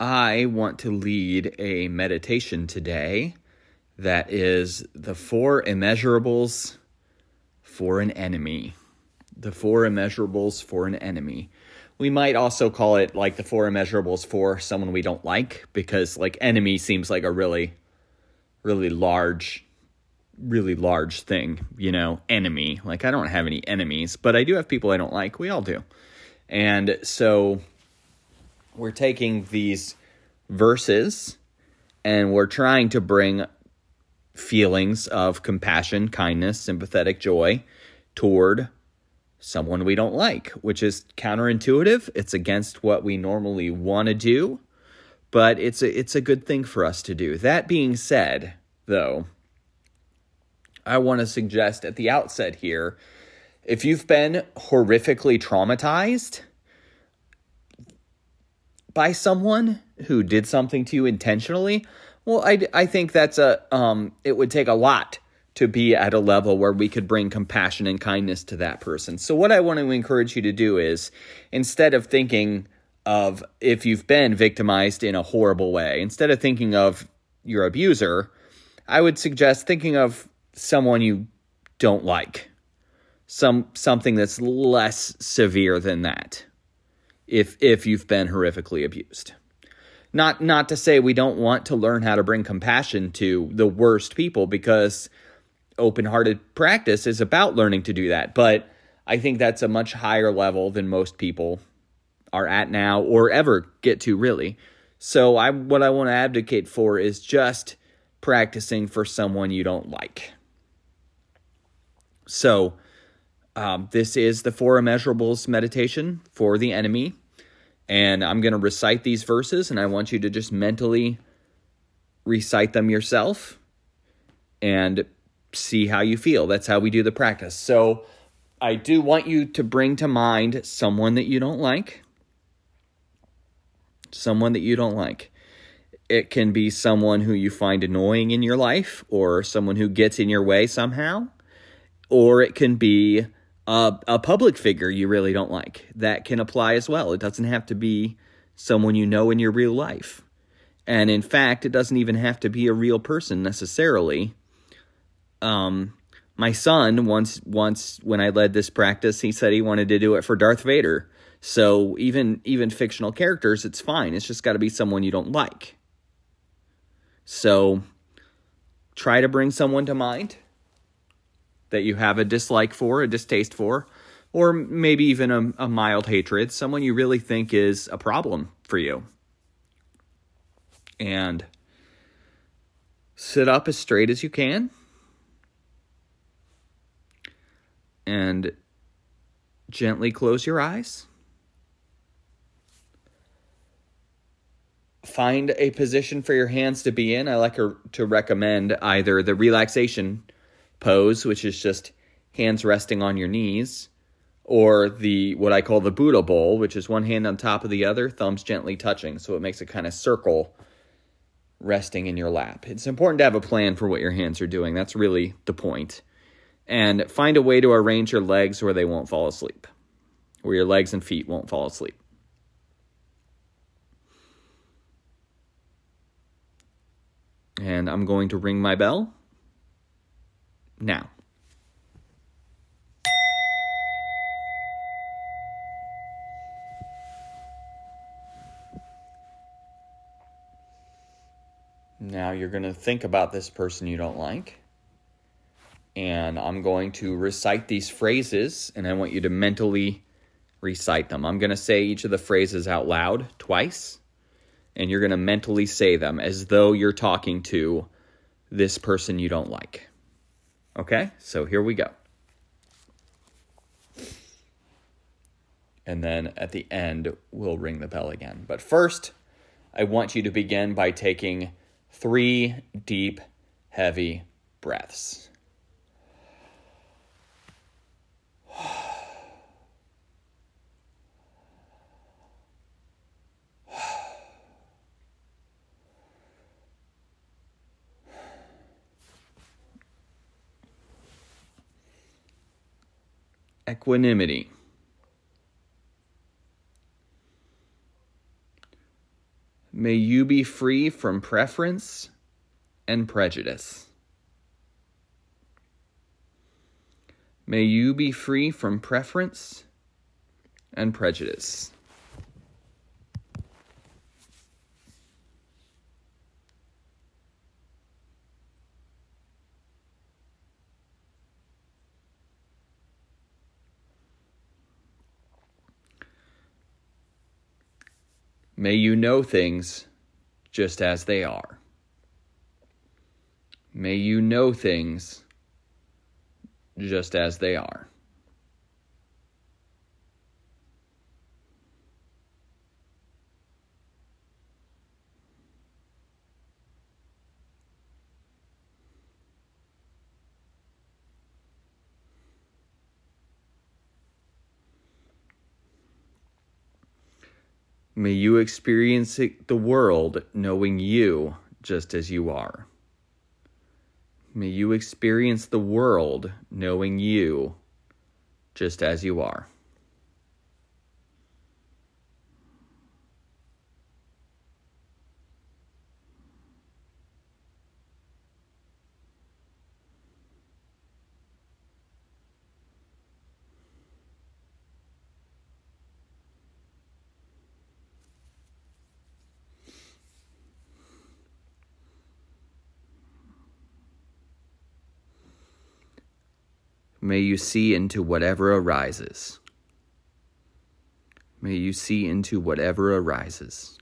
I want to lead a meditation today that is the four immeasurables for an enemy. The four immeasurables for an enemy. We might also call it like the four immeasurables for someone we don't like because like enemy seems like a really really large really large thing, you know, enemy. Like I don't have any enemies, but I do have people I don't like. We all do. And so we're taking these verses and we're trying to bring feelings of compassion, kindness, sympathetic joy toward someone we don't like, which is counterintuitive. It's against what we normally want to do, but it's a, it's a good thing for us to do. That being said, though, I want to suggest at the outset here if you've been horrifically traumatized, by someone who did something to you intentionally, well, I, I think that's a um, it would take a lot to be at a level where we could bring compassion and kindness to that person. So what I want to encourage you to do is instead of thinking of if you've been victimized in a horrible way, instead of thinking of your abuser, I would suggest thinking of someone you don't like. Some something that's less severe than that if if you've been horrifically abused. Not not to say we don't want to learn how to bring compassion to the worst people because open-hearted practice is about learning to do that, but I think that's a much higher level than most people are at now or ever get to really. So I what I want to advocate for is just practicing for someone you don't like. So um, this is the four immeasurables meditation for the enemy. And I'm going to recite these verses, and I want you to just mentally recite them yourself and see how you feel. That's how we do the practice. So I do want you to bring to mind someone that you don't like. Someone that you don't like. It can be someone who you find annoying in your life, or someone who gets in your way somehow, or it can be a, a public figure you really don't like. That can apply as well. It doesn't have to be someone you know in your real life. And in fact, it doesn't even have to be a real person necessarily. Um, my son once once when I led this practice, he said he wanted to do it for Darth Vader. So even even fictional characters, it's fine. It's just got to be someone you don't like. So try to bring someone to mind that you have a dislike for, a distaste for, or maybe even a, a mild hatred, someone you really think is a problem for you. And sit up as straight as you can. And gently close your eyes. Find a position for your hands to be in. I like to recommend either the relaxation pose, which is just hands resting on your knees, or the what I call the Buddha bowl, which is one hand on top of the other, thumbs gently touching, so it makes a kind of circle resting in your lap. It's important to have a plan for what your hands are doing. That's really the point. And find a way to arrange your legs where they won't fall asleep, where your legs and feet won't fall asleep. And I'm going to ring my bell now. Now you're going to think about this person you don't like. And I'm going to recite these phrases, and I want you to mentally recite them. I'm going to say each of the phrases out loud twice, and you're going to mentally say them as though you're talking to this person you don't like. Okay, so here we go. And then at the end, we'll ring the bell again. But first, I want you to begin by taking three deep, heavy breaths. Equanimity. May you be free from preference and prejudice. May you be free from preference and prejudice. May you know things just as they are. May you know things just as they are. May you experience the world knowing you just as you are. May you experience the world knowing you just as you are. May you see into whatever arises. May you see into whatever arises.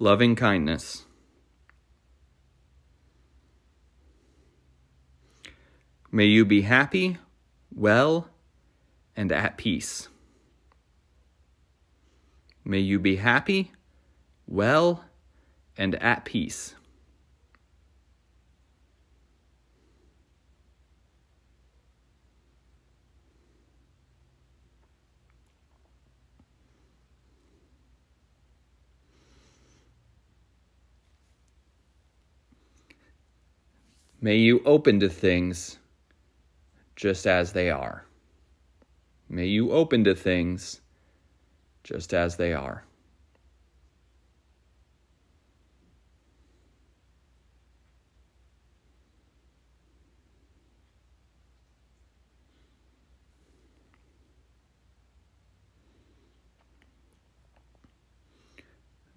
Loving kindness. May you be happy, well, and at peace. May you be happy, well, and at peace. May you open to things just as they are. May you open to things just as they are.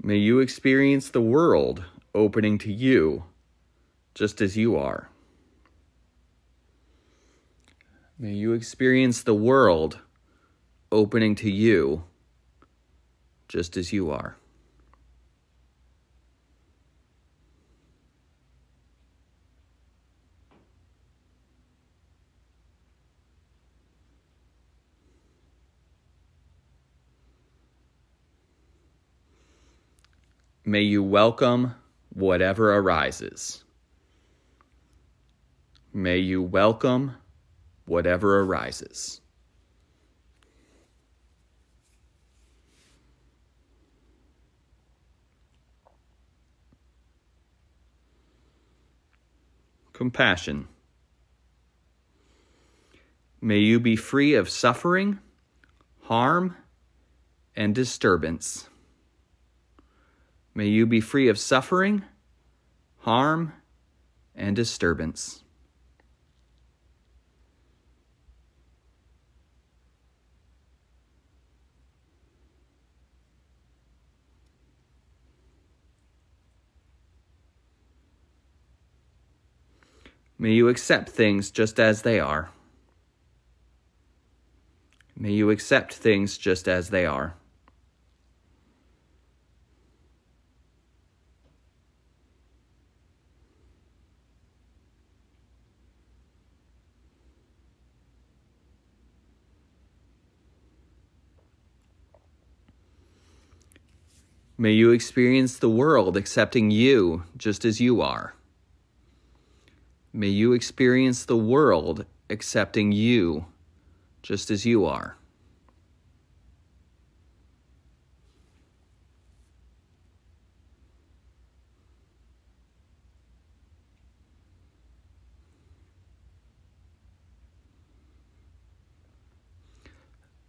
May you experience the world opening to you just as you are. May you experience the world opening to you just as you are. May you welcome whatever arises. May you welcome whatever arises. Compassion. May you be free of suffering, harm, and disturbance. May you be free of suffering, harm, and disturbance. May you accept things just as they are. May you accept things just as they are. May you experience the world accepting you just as you are. May you experience the world accepting you just as you are.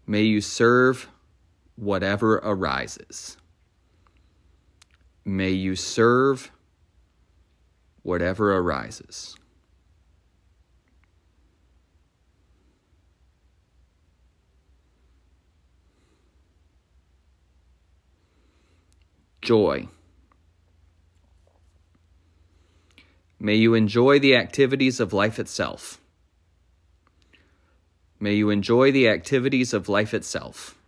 May you serve whatever arises. May you serve whatever arises. Joy. May you enjoy the activities of life itself. May you enjoy the activities of life itself.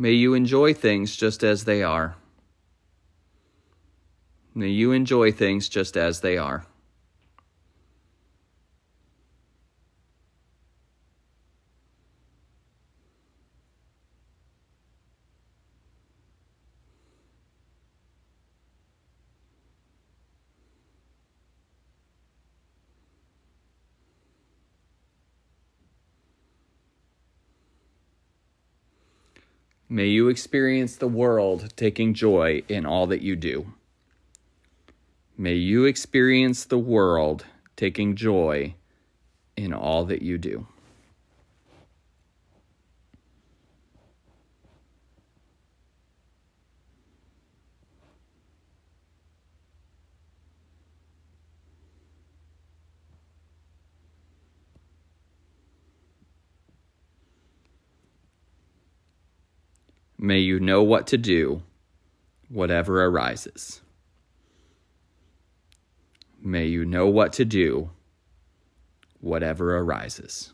May you enjoy things just as they are. May you enjoy things just as they are. May you experience the world taking joy in all that you do. May you experience the world taking joy in all that you do. May you know what to do, whatever arises. May you know what to do, whatever arises.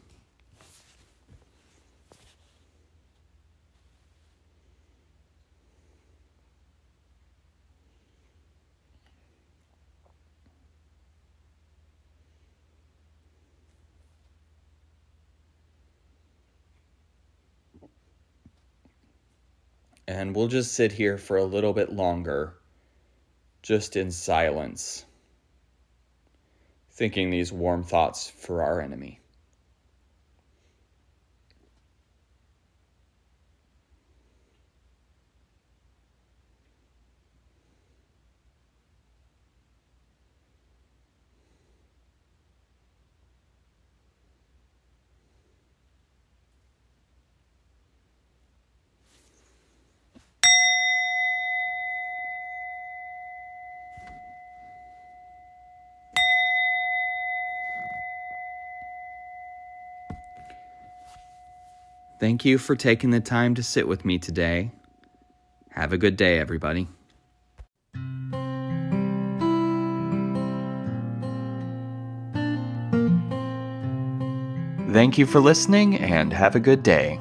And we'll just sit here for a little bit longer, just in silence, thinking these warm thoughts for our enemy. Thank you for taking the time to sit with me today. Have a good day, everybody. Thank you for listening and have a good day.